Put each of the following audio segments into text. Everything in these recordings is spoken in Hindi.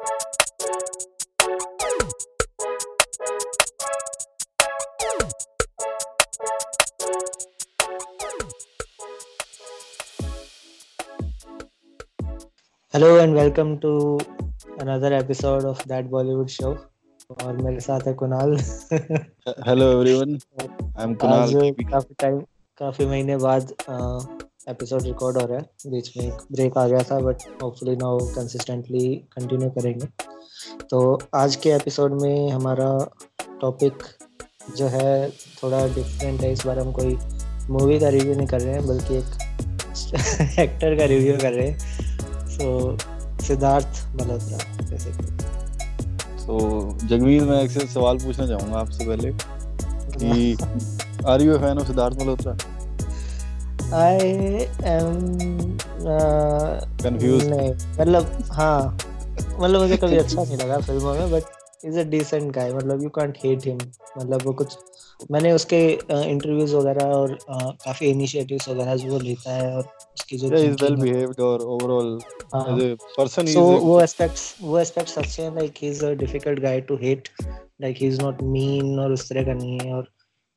Hello and welcome to another episode of that Bollywood show और मेरे साथ है Kunal. Hello everyone I am Kunal. काफ़ी टाइम काफ़ी महीने बाद एपिसोड रिकॉर्ड हो रहा है बीच में एक ब्रेक आ गया था but hopefully now consistently continue करेंगे। तो आज के एपिसोड में हमारा टॉपिक जो है थोड़ा डिफरेंट है इस बार हम कोई मूवी का रिव्यू नहीं कर रहे हैं बल्कि एक एक्टर का रिव्यू कर रहे हैं। तो सिद्धार्थ मल्होत्रा जैसे तो जगमीत मैं एक सवाल पूछना चाहूँगा आपसे पहले कि are you fan of Siddharth Malhotra? I am confuse मतलब हाँ मतलब मुझे कभी अच्छा नहीं लगा फ़िल्मों में but is a decent guy मतलब यू कांट हेट हिम मतलब वो कुछ मैंने उसके इंटरव्यूज़ वगैरह और काफ़ी इनिशिएटिव्स वगैरह जो लेता है और उसकी जो इज़ वेल बिहेव्ड और overall as a person so वो एस्पेक्ट्स वो एस्पेक्ट्स अच्छे हैं like he is a difficult guy to hate like he is not mean और उस तरह का नहीं है और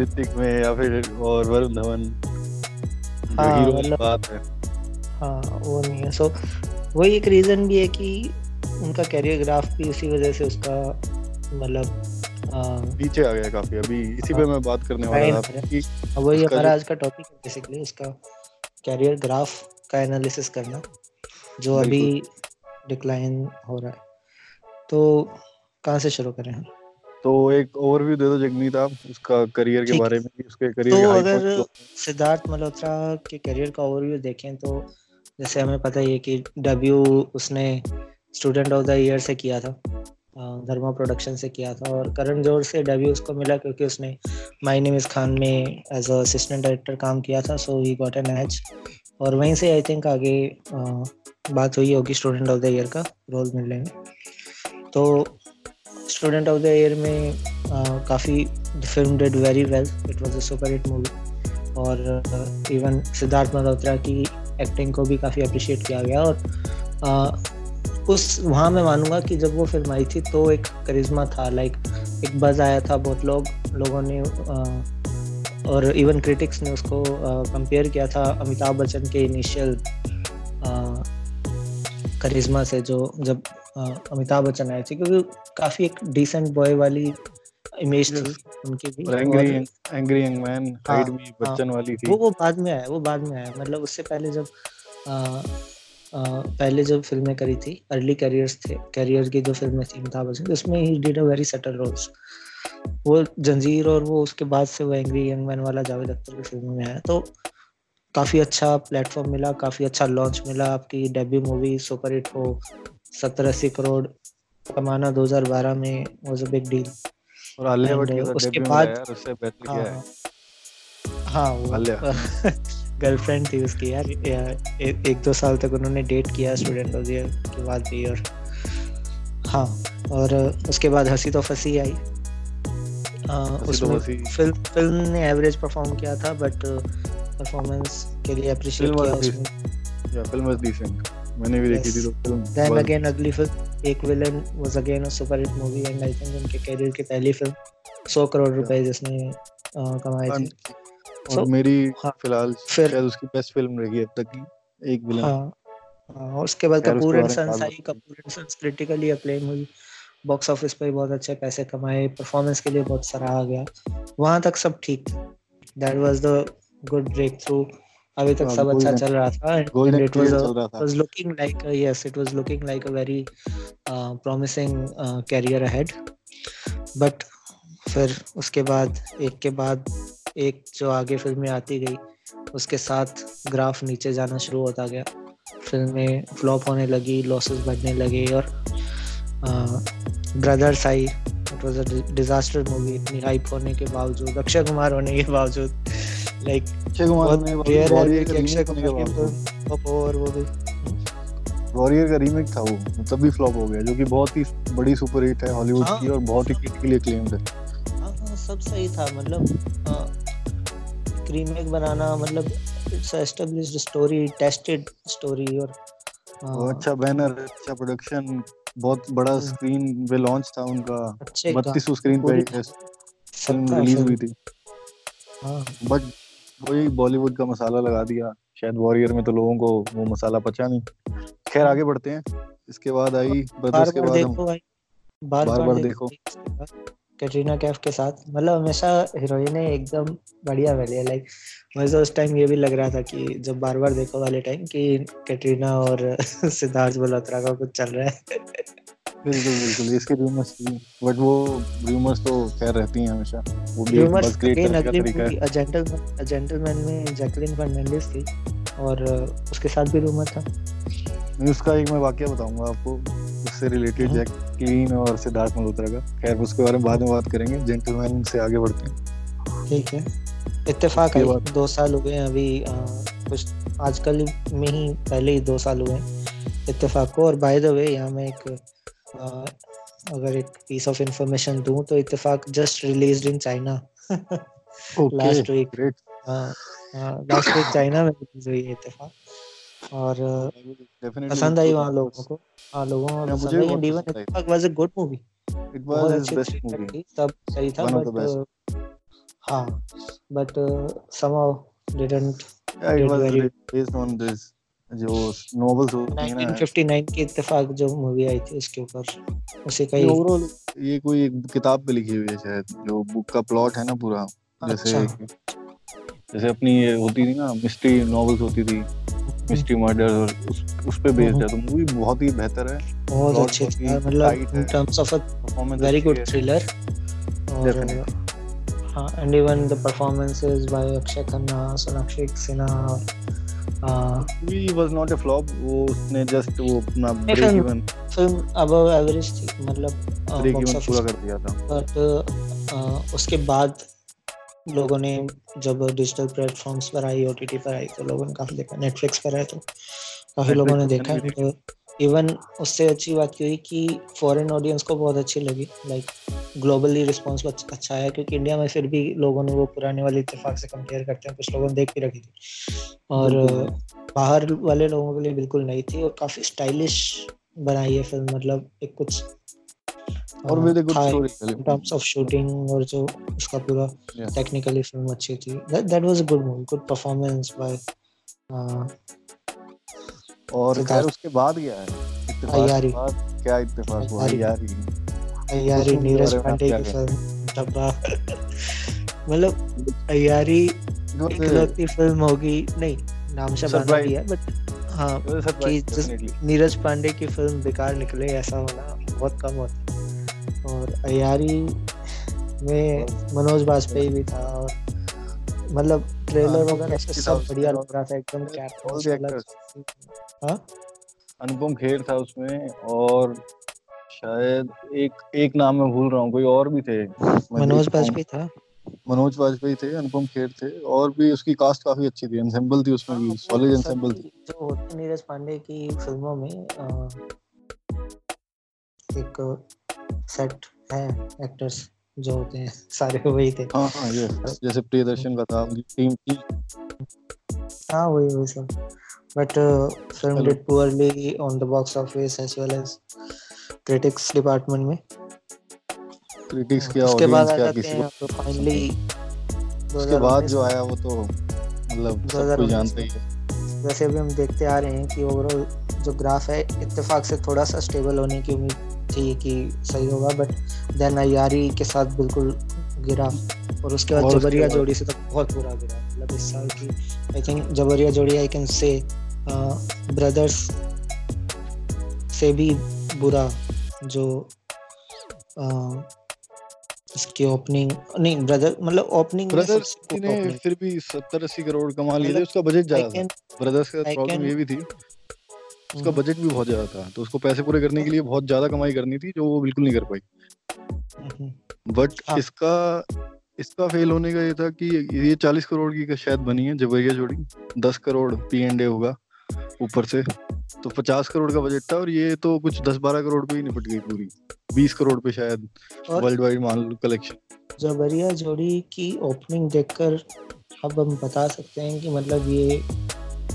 ऋतिक में या फिर और वरुण धवन। हाँ मतलब बात है। हाँ वो नहीं है। सो वही एक रीजन भी है कि उनका कैरियर ग्राफ भी इसी वजह से उसका मतलब पीछे आ गया काफ़ी। अभी इसी पे मैं बात करने वाला था कि वही हमारा आज का टॉपिक है बेसिकली उसका कैरियर ग्राफ का एनालिसिस करना जो अभी डिक्लाइन हो रहा है। तो कहाँ से शुरू करें हम? तो एक ओवरव्यू दे दो जगमीत आप उसका करियर के बारे में उसके करियर तो अगर सिद्धार्थ मल्होत्रा के करियर का ओवरव्यू देखें तो जैसे हमें पता ही है कि डेब्यू उसने स्टूडेंट ऑफ़ द ईयर से किया था धर्मा प्रोडक्शन से किया था और करण ज़ोर से डेब्यू उसको मिला क्योंकि उसने माई नेम इस खान में एज अ असिस्टेंट डायरेक्टर काम किया था so he got an H और वहीं से आई थिंक आगे आ, बात हुई होगी स्टूडेंट ऑफ़ द ईयर का रोल मिलने में। तो स्टूडेंट ऑफ़ द ईयर में काफ़ी film did very well it was a super hit movie और इवन सिद्धार्थ मल्होत्रा की एक्टिंग को भी काफ़ी अप्रिशिएट किया गया और उस, वहाँ मैं मानूँगा कि जब वो फ़िल्म आई थी तो एक करिश्मा था लाइक एक बज आया था बहुत लोग, लोगों ने और इवन क्रिटिक्स ने उसको कंपेयर किया था अमिताभ बच्चन के इनिशियल करिश्मा से जो जब अमिताभ बच्चन आए थे क्योंकि काफ़ी एक डिसेंट बॉय वाली इमेज थी उनकी भी। Angry angry young man hide मी बच्चन वाली थी। वो वो बाद में आया वो बाद में आया। मतलब उससे पहले जब आ, पहले जो फ़िल्में करी थी अर्ली कैरियर्स थे कैरियर की जो फ़िल्में थी अमिताभ बच्चन उसमें he did a very subtle roles वो जंजीर और वो उसके बाद से वो एंग्री यंग मैन वाला जावेद अख्तर की फ़िल्म में आया। तो काफ़ी अच्छा प्लेटफॉर्म मिला काफ़ी अच्छा लॉन्च मिला आपकी डेब्यू मूवी सुपर हिट हो सत्तर अस्सी करोड़ कमाना 2012 में वाज अ बिग डील और भट्ट के उसके बाद उससे बेहतर किया है। हाँ? वो गर्लफ्रेंड थी उसकी यार। ए, एक दो साल तक उन्होंने डेट किया स्टूडेंट ऑफ़ ईयर के बाद भी और हाँ और उसके बाद हँसी तो फंसी आई। आ, उसमें फ़िल्म फ़िल्म ने एवरेज परफॉर्म किया था बट परफॉर्मेंस के लिए अप्रिशिएट किया उसमें। या फ़िल्म वाज डिसेंट मैंने भी देखी थी तो फ़िल्म देन अगेन अगली film Ek villain was again a super hit movie and I think उनके करियर की पहली फ़िल्म 100 करोड़ रुपए जिसने कमाए थे। और मेरी हाँ, फ़िलहाल शायद उसकी बेस्ट फ़िल्म रही है अब तक की एक विलन हाँ, हाँ, उसके बाद Kapoor and sons I. Kapoor and sons critically acclaim हुई। बॉक्स ऑफ़िस पे बहुत अच्छे पैसे कमाए। परफॉर्मेंस के लिए बहुत सराहा गया। वहाँ तक सब ठीक। था that was the good breakthrough अभी तक सब अच्छा चल रहा था and it was was looking like yes it was looking like a very promising career ahead but फिर उसके बाद एक के बाद एक जो आगे फ़िल्में आती गई उसके साथ ग्राफ नीचे जाना शुरू होता गया। फ़िल्में फ्लॉप होने लगी लॉसेस बढ़ने लगे और brothers I. It was a disaster movie इतनी हाइप होने के बावजूद अक्षय कुमार होने के बावजूद। लाइक रेयर है वॉरियर कि अक्षय कुमार की फ़िल्म और वो भी। वॉरियर का रीमेक था वो तब भी फ्लॉप हो गया जो कि बहुत ही बड़ी सुपर हिट है हॉलीवुड हाँ। की और बहुत ही क्रिटिकली acclaimed है। हाँ हाँ सब सही था मतलब रीमेक बनाना मतलब it's established story tested story और अ, वो अच्छा बैनर अच्छा प्रोडक्शन बहुत बड़ा। स्क्रीन पे लॉन्च था उनका। बत्तीस स्क्रीन पे फ़िल्म रिलीज़ हुई थी। हाँ। बट वही बॉलीवुड का मसाला लगा दिया। शायद वॉरियर में तो लोगों को वो मसाला पचा नहीं। खैर आगे बढ़ते हैं। इसके बाद आई ब्रदर्स के बाद हम बार बार बार देखो। कैटरीना कैफ के साथ। मतलब हमेशा हीरोइन एकदम बढ़िया वाली है। लाइक मुझे उस टाइम ये भी लग रहा था कि जब बार बार देखो वाले टाइम कि कैटरीना और सिद्धार्थ बल्होत्रा का कुछ चल रहा है। बिल्कुल बिल्कुल इसके रूमर्स बट वो रूमर्स तो खैर रहती हैं हमेशा। वो भी एक रूमर्स अगेन का अगली तरीका मूवी है। अ जेंटलमैन अ जेंटलमैन में जैकलिन फर्नांडिस थी और उसके साथ भी रूमर था। उसका एक मैं वाक्य बताऊँगा आपको उससे रिलेटेड हाँ। जैकलीन और सिद्धार्थ मल्होत्रा का। खैर उसके बारे में बाद में बात करेंगे। जेंटलमैन से आगे बढ़ते हैं। ठीक है। इत्तेफाक है दो साल हो गए अभी कुछ आजकल में ही पहले ही दो साल हुए इत्तेफाक को। और बाय द वे यहाँ मैं एक अगर एक पीस ऑफ़ इंफॉर्मेशन दूँ तो Ittefaq just released in China Last week. Great last week China में रिलीज़ हुई है इत्तेफाक। और पसंद आई वहाँ लोगों को। हाँ लोगों को पसंद मुझे आई। And even Ittefaq was a good movie it was his best movie सब सही था बट हाँ बट somehow didn't या it was based on this जो नॉवेल्स होती हैं ना। 1959 की इत्तेफाक जो मूवी आई थी उसके ऊपर उसी का ओवरऑल ये कोई एक किताब पे लिखी हुई है शायद जो बुक का प्लॉट है ना पूरा। जैसे अच्छा। जैसे अपनी ये होती थी ना मिस्ट्री नॉवेल्स होती थी मिस्ट्री मर्डर और उस उस पे बेस्ड है। तो मूवी बहुत ही बेहतर है। बहुत अच्छी मतलब in terms of a performance very good thriller और. हाँ and even the performances by Akshaye Khanna Sonakshi Sinha और movie was not a flop वो उसने जस्ट वो अपना break even film above average थी मतलब ब्रेक इवन पूरा कर दिया था। बट उसके बाद लोगों ने जब डिजिटल प्लेटफॉर्म्स पर आई ओटीटी पर आई तो लोगों ने काफ़ी देखा नेटफ्लिक्स पर आए तो काफ़ी लोगों ने देखा इवन उससे अच्छी बात ये हुई कि फॉरेन ऑडियंस को बहुत अच्छी लगी लाइक ग्लोबली रिस्पॉन्स अच्छा आया क्योंकि इंडिया में फिर भी लोगों ने वो पुराने वाले इत्तेफाक से कंपेयर करते हैं कुछ लोगों ने देख भी रखी थी। और बाहर वाले लोगों के लिए बिल्कुल नई थी और काफ़ी स्टाइलिश बनाई है फ़िल्म मतलब एक कुछ और with a good story terms of shooting और जो उसका पूरा टेक्निकली फ़िल्म अच्छी थी। Was a good movie good performance by uh, और खैर उसके बाद क्या है। इत्तेफाक क्या इत्तेफाक हुआ? अय्यारी। यारी अय्यारी नीरज पांडे की फ़िल्म डब्बा मतलब अय्यारी इकलौती फ़िल्म होगी। नहीं नाम से बना. भी है बट हाँ कि नीरज पांडे की फ़िल्म बेकार निकले ऐसा होना बहुत कम होता है। और अयारी में मनोज बाजपेयी भी था और मतलब ट्रेलर हाँ, वगैरह से सब बढ़िया लग रहा था एकदम actors. हाँ? अनुपम खेर था उसमें और शायद एक एक नाम मैं भूल रहा हूँ कोई और भी थे? मनोज। बाजपेयी था? मनोज वाजपेयी थे अनुपम खेर थे और भी उसकी कास्ट काफ़ी अच्छी थी एंसेंबल थी उसमें भी हाँ, सॉलिड एंसेंबल थी। जो होते नीरज पांडे की फ़िल्मों में एक सेट है एक्टर्स जो होते हैं सारे वही थे। हाँ हाँ ये जैसे प्रियदर्शन का था टीम थी हाँ वही वही सब। But film did poorly on the box office as well as critics department में। क्रिटिक्स क्या उसके बाद क्या किसी को? तो फाइनली उसके बाद जो आया वो तो मतलब सब कोई 2019 जानता ही है। वैसे भी हम देखते आ रहे हैं कि ओवरऑल जो ग्राफ है इत्तेफाक से थोड़ा सा स्टेबल होने की उम्मीद थी कि सही होगा बट देन अयारी के साथ बिल्कुल गिरा। और उसके बाद जबरिया जोड़ी से तो बहुत बुरा गिरा। मतलब इस साल की आई थिंक जबरिया जोड़ी आई कैन से ब्रदर्स से भी बुरा जो uh, इसकी ओपनिंग नहीं ब्रदर मतलब ओपनिंग ब्रदर्स ने फिर भी 70 80 करोड़ कमा लिए थे उसका बजट ज़्यादा था। ब्रदर्स का प्रॉब्लम ये भी थी। उसका बजट भी बहुत ज़्यादा था तो उसको पैसे पूरे करने के लिए बहुत ज़्यादा कमाई करनी थी जो वो बिल्कुल नहीं कर पाई। बट हाँ. इसका इसका फेल होने का ये था कि ये चालीस करोड़ की शायद बनी है जबरिया जोड़ी दस करोड़ पी एंड ए होगा ऊपर से। तो पचास करोड़ का बजट था और ये तो कुछ दस बारह करोड़ पे ही निपट गई पूरी। बीस करोड़ पे शायद वर्ल्ड वाइड मान लो कलेक्शन जबरिया जोड़ी की ओपनिंग देखकर अब हम बता सकते हैं कि मतलब ये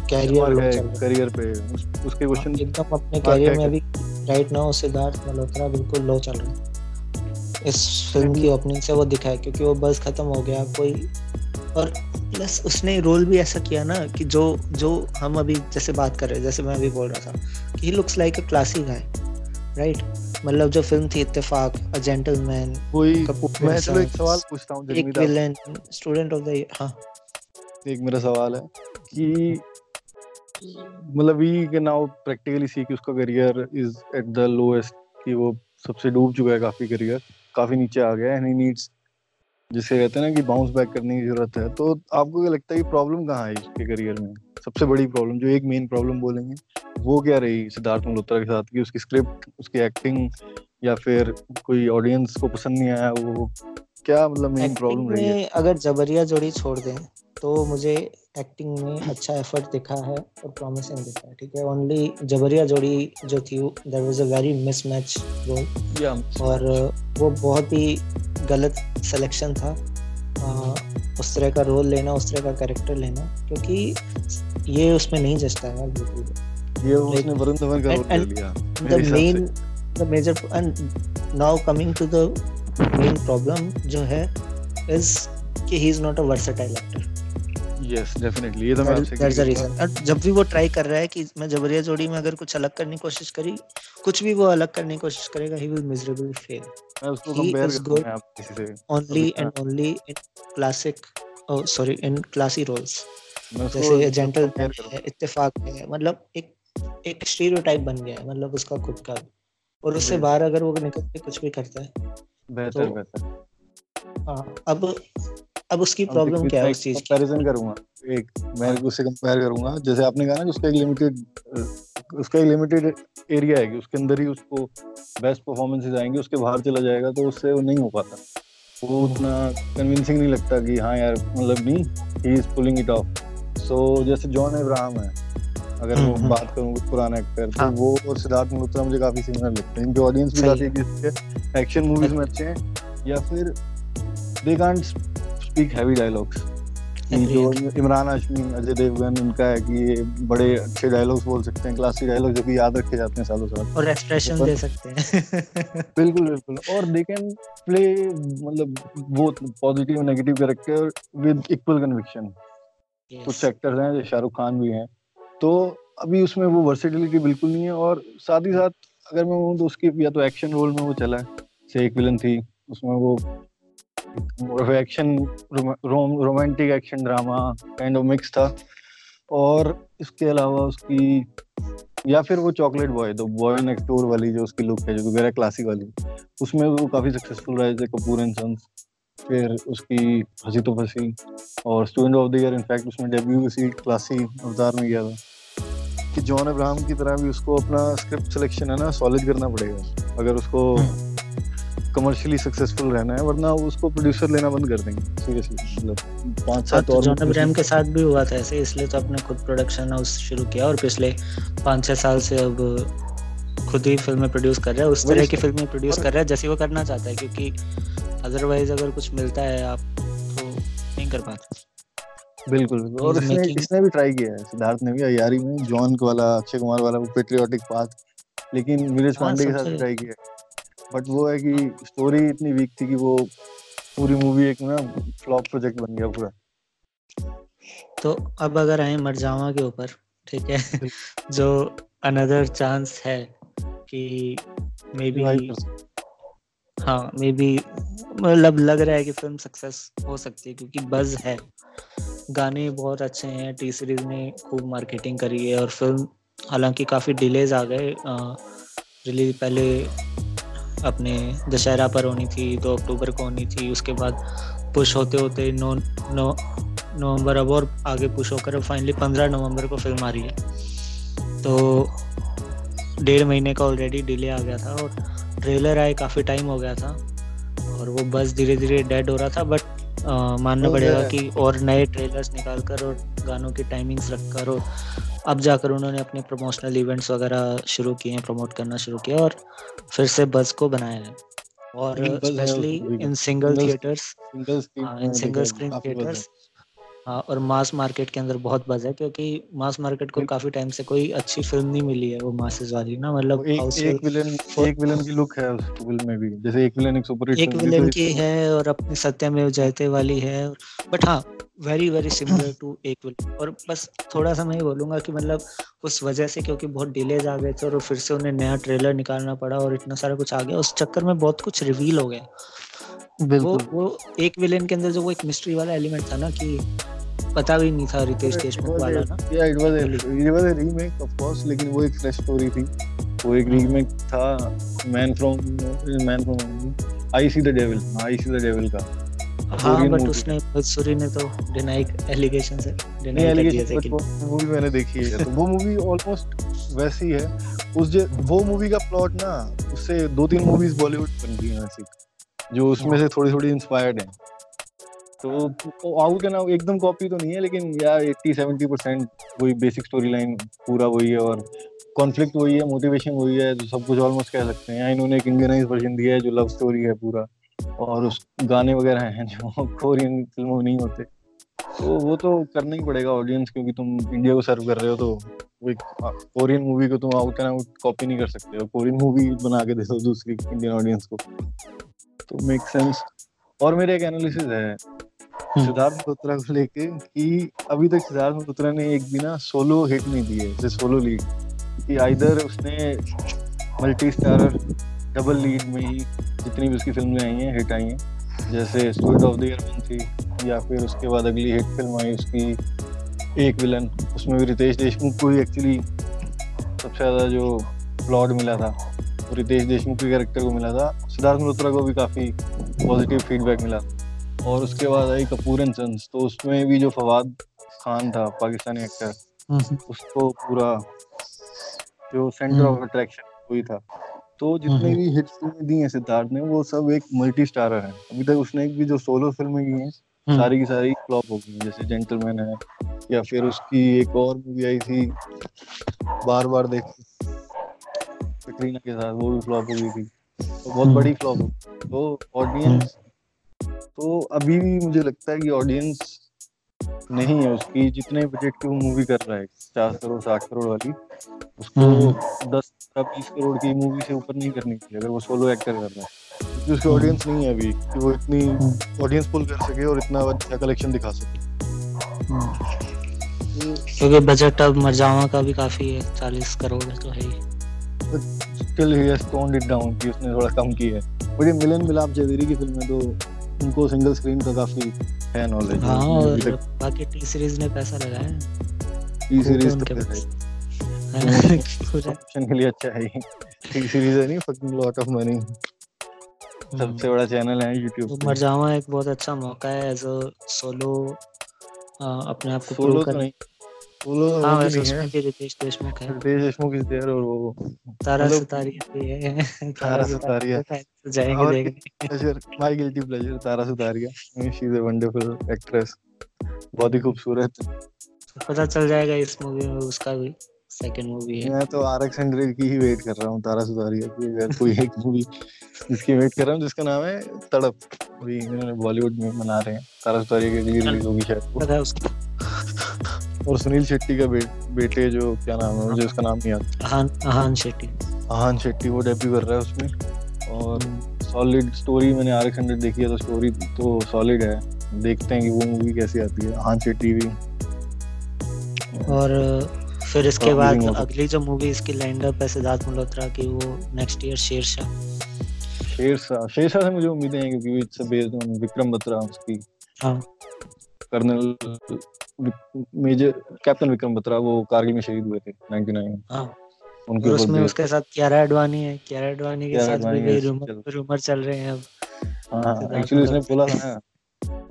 कैरियर करियर पे? उस, उसके क्वेश्चन हाँ, एकदम अपने कैरियर में अभी राइट नाउ सिद्धार्थ मल्होत्रा बिल्कुल लो चल रहा है। इस फ़िल्म की ओपनिंग से वो दिखा है क्योंकि वो बस खत्म हो गया कोई और प्लस उसने रोल भी ऐसा किया ना कि जो जो हम अभी जैसे बात कर रहे हैं जैसे मैं अभी बोल रहा था कि he looks like a classy guy right मतलब जो फ़िल्म थी इत्तेफाक अ जेंटलमैन कोई मैं चलो एक सवाल पूछता हूँ एक विलेन स्टूडेंट ऑफ़ द हाँ। एक मेरा सवाल है कि मतलब वी नाउ प्रैक्टिकली सी कि उसका career is at the lowest कि वो सबसे डूब चुका है काफ़ी करियर काफ़ी नीचे आ गया है। एंड ही नीड्स जिसे कहते हैं ना कि बाउंस बैक करने की ज़रूरत है तो आपको क्या लगता है कि प्रॉब्लम कहाँ है इसके करियर में? सबसे बड़ी प्रॉब्लम जो एक मेन प्रॉब्लम बोलेंगे वो क्या रही सिद्धार्थ मल्होत्रा के साथ कि उसकी स्क्रिप्ट उसकी एक्टिंग या फिर कोई ऑडियंस को पसंद नहीं आया वो क्या मतलब मेन प्रॉब्लम रही है? अगर जबरिया जोड़ी छोड़ दें तो मुझे एक्टिंग में अच्छा एफर्ट दिखा है और प्रॉमिसिंग दिखा है ठीक है? ओनली जबरिया जोड़ी जो थी there was a very mismatch role और वो बहुत ही गलत सिलेक्शन था। आ, उस तरह का रोल लेना उस तरह का कैरेक्टर लेना क्योंकि ये उसमें नहीं जचता है बिल्कुल ये उसने वरुण धवन का रोल ले लिया the main the major and now coming to the main problem जो है इज़ कि he is not a versatile actor yes definitely ये तो मैं आपसे दैट्स द रीजन जब भी वो ट्राई कर रहा है कि मैं जबरिया जोड़ी में अगर कुछ अलग करने की कोशिश करी कुछ भी वो अलग करने की कोशिश करेगा ही विल मिजरेबली फेल मैं उसको कंपेयर करता हूँ आप किसी से। Only and only in classic oh sorry in classy roles जैसे जेंटल इत्तेफाक है मतलब एक एक स्टीरियोटाइप बन गया है मतलब उसका खुद का। और उससे बाहर अगर वो निकल के कुछ भी करता है बेहतर तो, बेहतर। हाँ अब अब उसकी प्रॉब्लम क्या है उस चीज़ कंपैरिजन करूँगा। एक मैं हाँ। उससे कंपेयर करूँगा। जैसे आपने कहा ना कि उसका एक लिमिटेड उसका एक लिमिटेड एरिया है कि उसके अंदर ही उसको बेस्ट परफॉर्मेंसेस आएँगे उसके बाहर चला जाएगा तो उससे वो नहीं हो पाता। वो उतना कन्विंसिंग नहीं लगता कि हाँ यार मतलब नहीं he is pulling it off so जैसे जॉन इब्राहिम है अगर वो हम्म, हम्म। बात करूँ पुराना एक्टर तो हाँ. वो और सिद्धार्थ मल्होत्रा मुझे काफ़ी सिमिलर लगते हैं। इनके ऑडियंस भी काफ़ी एक्शन मूवीज़ में अच्छे हैं। या फिर they can't speak heavy dialogues जो इमरान हाशमी अजय देवगन इनका है कि ये बड़े अच्छे डायलॉग्स बोल सकते हैं क्लासिक डायलॉग जो कि याद रखे जाते हैं सालों साल। और एक्सप्रेशन दे सकते हैं। बिल्कुल बिल्कुल। और दे कैन प्ले मतलब both positive negative character with equal conviction कुछ एक्टर्स हैं जैसे शाहरुख खान भी हैं। तो अभी उसमें वो वर्सेटिलिटी बिल्कुल नहीं है और साथ ही साथ अगर मैं बोलूँ तो उसकी या तो एक्शन रोल में वो चला है से एक विलन थी उसमें वो action romantic action drama kind of mix था और इसके अलावा उसकी, या फिर वो चॉकलेट बॉय तो बॉय नेक्स्ट डोर वाली जो उसकी लुक है, जो वगैरह क्लासिक वाली, उसमें वो काफ़ी सक्सेसफुल रहा, जैसे कपूर एंड सन्स फिर उसकी हँसी तो फंसी और student of the year in fact उसमें डेब्यू इसी क्लासी अवतार में गया था कि जॉन अब्राहम की तरह भी उसको अपना स्क्रिप्ट सिलेक्शन है ना सॉलिड करना पड़ेगा, अगर उसको हम्म। कमर्शियली सक्सेसफुल रहना है वरना उसको प्रोड्यूसर लेना बंद कर देंगे सीरियसली मतलब पाँच सात और जॉन अब्राहम के साथ भी हुआ था ऐसे इसलिए तो अपने खुद प्रोडक्शन हाउस शुरू किया और पिछले पाँच छह साल से अब खुद ही फ़िल्में प्रोड्यूस कर रहा है उस तरह की फ़िल्में प्रोड्यूस कर रहा है जैसे वो करना चाहता है क्योंकि अदरवाइज़ अगर कुछ मिलता है आप तो नहीं कर पाते। बिल्कुल और इसने इसने भी ट्राई किया है सिद्धार्थ ने भी अयारी में जॉन वाला अक्षय कुमार वाला वो पेट्रियोटिक पाथ लेकिन नीरज हाँ, पांडे के साथ ट्राई किया बट वो है कि स्टोरी इतनी वीक थी कि वो पूरी मूवी एक ना फ्लॉप प्रोजेक्ट बन गया पूरा। तो अब अगर आए मरजावा के ऊपर ठीक है? जो अनदर चांस है कि मे बी हाँ मे बी मतलब लग रहा है कि फ़िल्म सक्सेस हो सकती है क्योंकि बज है। गाने बहुत अच्छे हैं टी सीरीज़ ने खूब मार्केटिंग करी है और फ़िल्म हालाँकि काफ़ी डिलेज आ गए रिलीज़ पहले अपने दशहरा पर होनी थी दो अक्टूबर को होनी थी उसके बाद पुश होते होते नौ नौ नवंबर अब और आगे पुश होकर फाइनली पंद्रह नवंबर को फ़िल्म आ रही है। तो डेढ़ महीने का ऑलरेडी डिले आ गया था और ट्रेलर आए काफ़ी टाइम हो गया था और वो बस धीरे धीरे डेड हो रहा था बट मानना पड़ेगा कि और नए ट्रेलर्स निकाल कर और गानों की टाइमिंग्स रख कर और अब जाकर उन्होंने अपने प्रमोशनल इवेंट्स वगैरह शुरू किए हैं प्रमोट करना शुरू किया और फिर से बस को बनाया है। और specially in single theatres in single screen theatres हाँ और मास मार्केट के अंदर बहुत बज है क्योंकि मास मार्केट को काफ़ी टाइम से कोई अच्छी फ़िल्म नहीं मिली है वो मासेस वाली ना मतलब एक, एक विलन एक विलन की लुक है उस फ़िल्म में भी जैसे एक विलन एक सुपर एक विलन तो की है और अपनी सत्यमेव जयते वाली है बट हाँ very very similar to Ek villain और बस थोड़ा सा मैं बोलूँगा कि मतलब उस वजह से क्योंकि बहुत डिलेज आ गए थे और फिर से उन्हें नया ट्रेलर निकालना पड़ा और इतना सारा कुछ आ गया उस चक्कर में बहुत कुछ रिवील हो गया। वो वो एक विलेन के अंदर जो वो एक मिस्ट्री वाला एलिमेंट था ना कि पता भी नहीं था रितेश देशमुख वाला ना। या it was it was a remake of course लेकिन वो एक फ्रेश स्टोरी थी। वो एक रीमेक था man from man from I see the devil I see the devil का। हाँ बट उसने बदसूरी ने तो डिनाई एलिगेशन से डिनाई कर दिया था कि मूवी मैंने देखी है। तो वो मूवी ऑलमोस्ट वैसी है। उस जो वो मूवी का प्लॉट ना उससे दो तीन मूवीज़ बॉलीवुड बन गई हैं वैसी जो उसमें से थोड़ी थोड़ी इंस्पायर्ड हैं। तो आउट एंड आउट एकदम कॉपी तो नहीं है, लेकिन यार एट्टी सेवेंटी परसेंट वही बेसिक स्टोरी लाइन पूरा वही है और कॉन्फ्लिक्ट वही है मोटिवेशन वही है जो सब कुछ ऑलमोस्ट कह सकते हैं। इन्होंने एक इंडियनाइज वर्जन दिया है जो लव स्टोरी है पूरा और उस गाने वगैरह हैं जो कोरियन फ़िल्मों में नहीं होते। तो वो तो करना ही पड़ेगा ऑडियंस क्योंकि तुम इंडिया को सर्व कर रहे हो तो एक कोरियन मूवी को तुम आउट एंड आउट कॉपी नहीं कर सकते। हो कोरियन मूवी बना के दे दो दूसरी इंडियन ऑडियंस को। तो मेक सेंस और मेरे एक एनालिसिस है। सिद्धार्थ मल्होत्रा को लेके कि अभी तक सिद्धार्थ मल्होत्रा ने एक भी ना सोलो हिट नहीं दी है जैसे सोलो लीड कि आइदर उसने मल्टी स्टारर डबल लीड में ही जितनी भी उसकी फ़िल्में आई हैं हिट आई हैं, जैसे student of the year one थी, या फिर उसके बाद अगली हिट फ़िल्म आई उसकी एक विलन उसमें भी रितेश देशमुख को ही एक्चुअली सबसे ज़्यादा जो प्लॉट मिला था रितेश देशमुख के कैरेक्टर को मिला था। सिद्धार्थ मल्होत्रा को भी काफ़ी पॉजिटिव फीडबैक मिला। था और उसके बाद आई कपूर एंड सन्स। तो उसमें भी जो फवाद खान था पाकिस्तानी एक्टर हम्म। उसको पूरा जो सेंटर ऑफ़ अट्रैक्शन वही था। तो जितने हम्म। भी हिट्स फ़िल्में दी हैं सिद्धार्थ ने वो सब एक मल्टी स्टारर है। अभी तक उसने एक भी जो सोलो फ़िल्में की हैं हम्म। सारी की सारी फ्लॉप हो गई जैसे जेंटलमैन है या फिर उसकी एक और मूवी आई थी बार बार देख। कटरीना के साथ वो भी फ्लॉप हो गई थी। तो बहुत बड़ी फ्लॉप हो तो ऑडियंस तो अभी भी मुझे लगता है कि ऑडियंस नहीं है उसकी जितने बजट की वो मूवी कर रहा है पचास करोड़ साठ करोड़ वाली उसको हम्म। दस बीस करोड़ की मूवी से ऊपर नहीं करनी चाहिए अगर वो सोलो एक्टर कर रहा है क्योंकि उसकी ऑडियंस नहीं है अभी कि वो इतनी ऑडियंस हम्म। पुल कर सके और इतना अच्छा कलेक्शन दिखा सके हम्म। क्योंकि बजट अब मरजावा का भी काफ़ी है चालीस करोड़ तो है still he has toned it down कि उसने थोड़ा कम किया है बट ये मिलन मिलाप जयवीरी की फ़िल्म है तो उनको सिंगल स्क्रीन का काफ़ी है नॉलेज हाँ और बाकी टी सीरीज़ ने पैसा लगाया टी सीरीज़ तो ऑप्शन के लिए अच्छा है। टी सीरीज़ है नहीं फकिंग लॉट ऑफ़ मनी सबसे बड़ा चैनल है YouTube तो मरजावा एक बहुत अच्छा मौका है एज अ सोलो अपने आप को प्रूव तो करने। हाँ वैसे उसमें भी रितेश देशमुख है। रितेश देशमुख इज़ देयर और वो तारा मतलब सुतारिया भी है। तारा सुतारिया तो जाएँगे देखने pleasure my guilty pleasure Tara Sutaria she is a wonderful actress बहुत ही खूबसूरत। पता चल जाएगा इस मूवी में उसका भी सेकंड मूवी है। मैं तो आर एक्स हंड्रेड की ही वेट कर रहा हूँ तारा सुतारिया की अगर कोई एक मूवी जिसकी वेट कर रहा हूँ जिसका नाम है तड़प। अभी इन्होंने बॉलीवुड में मना रहे हैं। तारा सुतारिया की रिलीज़ होगी शायद पता है उसका और सुनील शेट्टी का बे, बेटे जो क्या नाम है मुझे उसका नाम नहीं आता अहान अहान शेट्टी। अहान शेट्टी वो डेब्यू कर रहा है उसमें। और सॉलिड स्टोरी मैंने आर हंड्रेड देखी है तो स्टोरी तो सॉलिड है। देखते हैं कि वो मूवी कैसी आती है। अहान शेट्टी भी। और फिर इसके बाद अगली जो मूवी इसकी लाइंड अप है सिद्धार्थ मल्होत्रा की वो नेक्स्ट ईयर शेरशाह। शेरशाह शेरशाह से मुझे उम्मीदें हैं क्योंकि it's based on Vikram Batra उसकी। हाँ। Colonel major captain Vikram Batra वो कारगिल में शहीद हुए थे 99 हाँ। उनके उसमें उसके साथ कियारा एडवाणी है। कियारा एडवाणी के साथ भी कई रूमर रूमर चल। रहे हैं अब। हाँ एक्चुअली उसने बोला था ना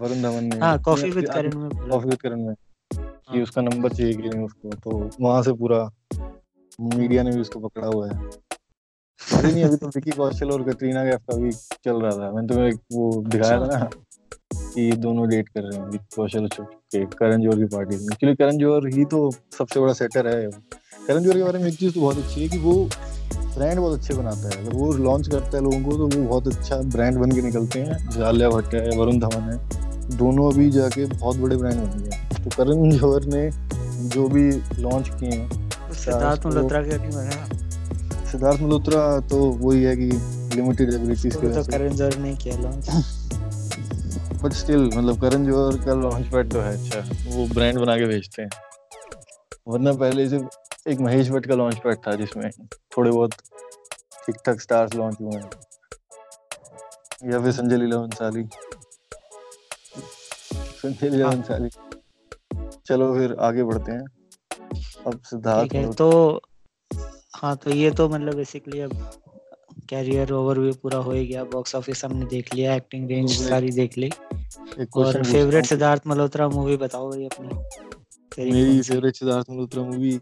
वरुण धवन ने। हाँ कॉफ़ी विद करण में कॉफ़ी विद करण में कि हाँ। उसका नंबर चाहिए कि नहीं उसको तो वहाँ से पूरा मीडिया ने भी उसको पकड़ा हुआ है। अरे नहीं अभी तो विकी कौशल और कटरीना कैफ का भी चल रहा था। मैंने तुम्हें वो दिखाया था ना कि दोनों डेट कर रहे हैं विकी कौशल के करण जोहर की पार्टी में। एक्चुअली करण जोहर ही तो सबसे बड़ा सेटर है। करण जोहर के बारे में एक चीज़ तो बहुत अच्छी है कि वो ब्रांड बहुत अच्छे बनाता है। अगर वो लॉन्च करता है लोगों को तो वो बहुत अच्छा ब्रांड बन के निकलते हैं। आलिया भट्ट है वरुण धवन है दोनों अभी जाके बहुत बड़े ब्रांड बन गए तो करण जौहर ने जो भी लॉन्च किए हैं सिद्धार्थ मल्होत्रा के सिद्धार्थ मल्होत्रा तो वही है कि लिमिटेड एबिलिटीज के तो करण जौहर ने किया लॉन्च बट स्टिल मतलब करण जौहर का लॉन्च पैड तो है अच्छा। वो ब्रांड बना के भेजते हैं। वरना पहले से एक महेश भट्ट का लॉन्च पैड था जिसमें थोड़े बहुत ठीक ठाक स्टार्स लॉन्च हुए हैं। या फिर संजय लीला बंसाली संजय लीला बंसाली चलो फिर आगे बढ़ते हैं। अब सिद्धार्थ तो हाँ तो ये तो मतलब बेसिकली अब कैरियर ओवरव्यू पूरा हो गया। बॉक्स ऑफ़िस हमने देख लिया एक्टिंग रेंज सारी देख ली। और फेवरेट सिद्धार्थ मल्होत्रा मूवी बताओ ये अपनी। मेरी फेवरेट सिद्धार्थ मल्होत्रा मूवी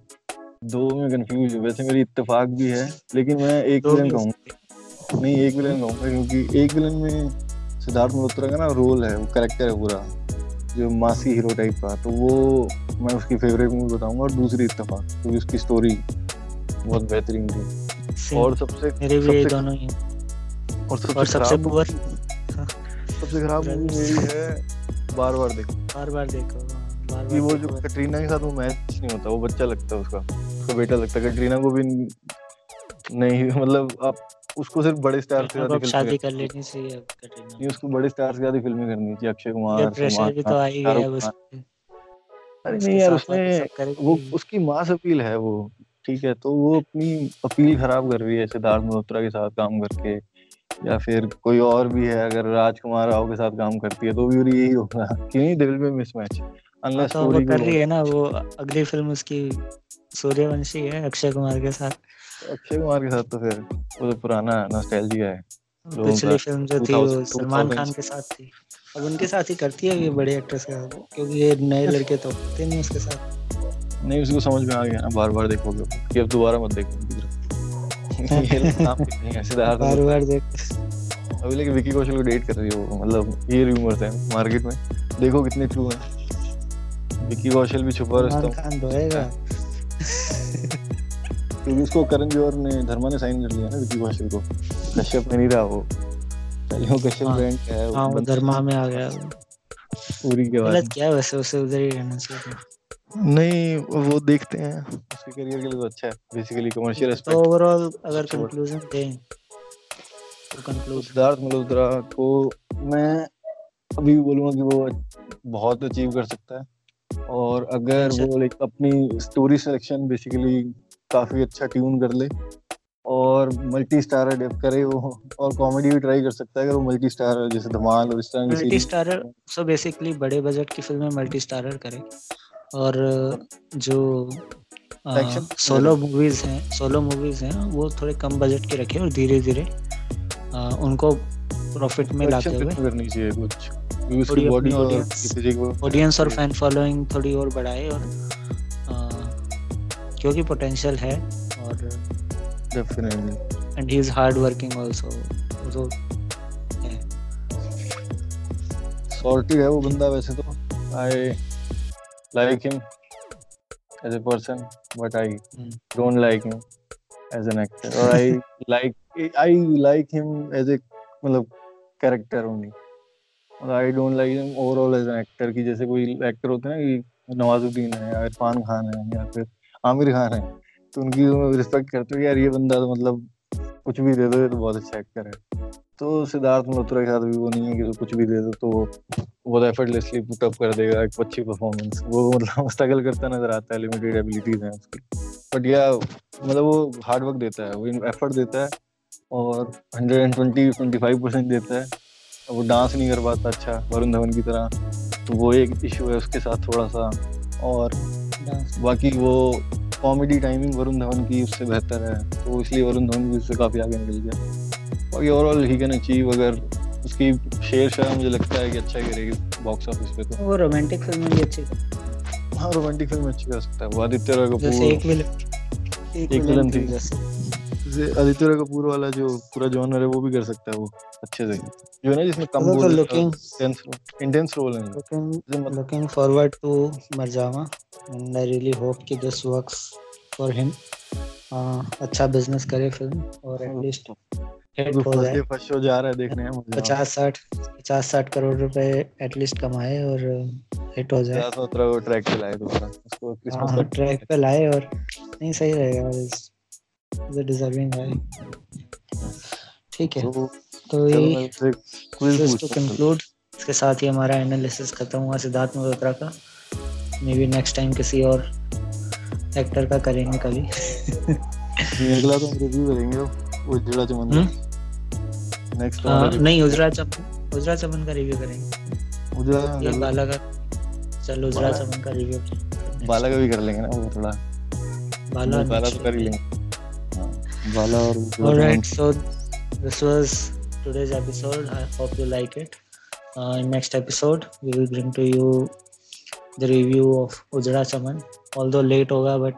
दो में कंफ्यूज हूँ वैसे मेरी इत्तेफाक भी है लेकिन मैं एक विलन कहूँगा। नहीं एक विलन कहूँगा क्योंकि एक विलन में सिद्धार्थ मल्होत्रा का ना रोल है वो करेक्टर है पूरा जो मासी हीरो टाइप का तो वो मैं उसकी फेवरेट मूवी बताऊँगा और दूसरी इत्तेफाक क्योंकि उसकी स्टोरी बहुत बेहतरीन थी। और सबसे मेरे भी सबसे, दोनों ही और सबसे, और सबसे पुअर सबसे खराब मूवी मेरी है। बार बार देखो। बार बार देखो कि वो जो कटरीना के साथ वो मैच नहीं होता वो बच्चा लगता है उसका। उसका बेटा लगता है। कटरीना को भी नहीं मतलब आप उसको सिर्फ़ बड़े स्टार से ज़्यादा शादी कर लेनी चाहिए कटरीना नहीं उसको बड़े स्टार से ज़्यादा फ़िल्में करनी चाहिए। अक्षय कुमार प्रेशर भी तो आ ही गया बस अरे नहीं यार उसने वो उसकी मास अपील है वो ठीक है। तो वो अपनी अपील खराब कर रही है सिद्धार्थ मल्होत्रा के साथ काम करके। या फिर कोई और भी है अगर राजकुमार राव के साथ काम करती है तो भी यही होगा क्यों दिल में मिसमैच अनलेस तो वो कर रही है। ना वो अगली फ़िल्म उसकी सूर्यवंशी है अक्षय कुमार के साथ। अक्षय कुमार के साथ तो फिर वो तो पुराना नॉस्टैल्जिया है। पिछली फ़िल्म जो थी वो सलमान खान के साथ थी। अब उनके साथ ही करती है ये बड़े एक्ट्रेस के साथ क्योंकि ये नए लड़के तो होते नहीं उसके साथ। नहीं उसको समझ में आ गया ना बार बार देखोगे। कि अब दोबारा मत देखो। बार बार देख। अभी लेकिन विकी कौशल को डेट कर रही हो मतलब ये रूमर्स हैं मार्केट में। देखो कितने ट्रू हैं। विकी कौशल भी छुपा रहा खान धोएगा। क्योंकि उसको करण जौहर ने धर्मा ने साइन कर लिया ना विकी कौशल को। कश्यप में नहीं रहा वो। पहले वो कश्यप ब्रांड हाँ। का है हाँ वो धर्मा में आ गया पूरी के बाद। गलत क्या वैसे उसे उधर ही रहना चाहिए नहीं वो देखते हैं। उसके करियर के लिए तो अच्छा है। बेसिकली कमर्शियल एस्पेक्ट तो ओवरऑल अगर कंक्लूजन दें तो कंक्लूड सिद्धार्थ मल्होत्रा को मैं अभी बोलूँगा कि वो बहुत अचीव कर सकता है। और अगर अच्छा। वो लाइक अपनी स्टोरी सिलेक्शन बेसिकली काफ़ी अच्छा ट्यून कर ले और मल्टी स्टार करे वो और कॉमेडी भी ट्राई कर सकता है अगर वो मल्टी स्टार जैसे धमाल और इस तरह की मल्टी स्टारर सो बेसिकली बड़े बजट की फ़िल्में मल्टी स्टारर करे। और जो सोलो मूवीज़ हैं सोलो मूवीज़ हैं वो थोड़े कम बजट के रखे और धीरे धीरे उनको प्रॉफिट में लाते हुए करनी चाहिए कुछ ऑडियंस और फ़ैन फॉलोइंग थोड़ी और बढ़ाए और क्योंकि पोटेंशियल है और definitely and he is hard working also तो सॉर्टेड है वो बंदा वैसे तो। I like him as a person but I don't like him as an actor और I like I like him as a मतलब character only I don't like him overall as an actor की जैसे कोई एक्टर होते हैं ना कि नवाजुद्दीन है या इरफान खान है या फिर आमिर खान है तो उनकी रिस्पेक्ट करते हो यार ये बंदा तो मतलब कुछ भी दे दो ये तो बहुत अच्छा एक्टर है। तो सिद्धार्थ मल्होत्रा के साथ भी वो नहीं है कि कुछ भी दे दो तो वो एफर्टलेसली पुट अप कर देगा एक अच्छी परफॉर्मेंस वो मतलब स्ट्रगल करता नज़र आता है लिमिटेड एबिलिटीज हैं उसकी। बट या मतलब वो हार्ड वर्क देता है, वो एफर्ट देता है और 120 25 परसेंट देता है। वो डांस नहीं कर पाता अच्छा वरुण धवन की तरह तो वो एक इशू है उसके साथ थोड़ा सा और बाकी वो कॉमेडी टाइमिंग वरुण धवन की उससे बेहतर है तो इसलिए वरुण धवन भी उससे काफ़ी आगे निकल गया। बाकी ओवरऑल ही कैन अचीव अगर उसकी शेर शाह मुझे लगता है कि अच्छा करेगी बॉक्स ऑफ़िस पे तो। वो रोमांटिक फ़िल्म भी अच्छी हाँ। रोमांटिक फ़िल्म अच्छी कर सकता है। वो आदित्य रॉय कपूर एक विलन इक्विवेलेंट थी। जैसे। आदित्य कपूर वाला जो पूरा जॉनर है वो भी कर सकता है वो अच्छे से। जो है ना जिसमें कम तो लुकिंग इंटेंस रोल है। Looking looking forward to Marjaavaan. And I really hope कि दिस वर्क्स फॉर हिम अच्छा बिज़नेस करे फ़िल्म और एटलीस्ट हिट जाए जा रहा है देखने पचास साठ पचास साठ करोड़ रुपए एटलीस्ट कमाए और हिट हो जाए। ट्रैक पे लाए उसको क्रिसमस हाँ, ट्रैक पे लाए और नहीं सही रहेगा। इज़ डिजर्विंग ठीक है। तो, तो टू कंक्लूड इसके साथ ही हमारा एनालिसिस खत्म हुआ सिद्धार्थ मल्होत्रा का। मे बी नेक्स्ट टाइम किसी और एक्टर का करेंगे कभी। अगला तो रिव्यू करेंगे उजड़ा चमन। रिव्यू करेंगे। उजरा बाला का चमन का रिव्यू भी कर लेंगे ना वो थोड़ा। बाला तो कर ही लेंगे। हाँ, बाला और alright so this was today's episode I hope you like it in next episode we will bring to you the review of Ujda Chaman although late होगा बट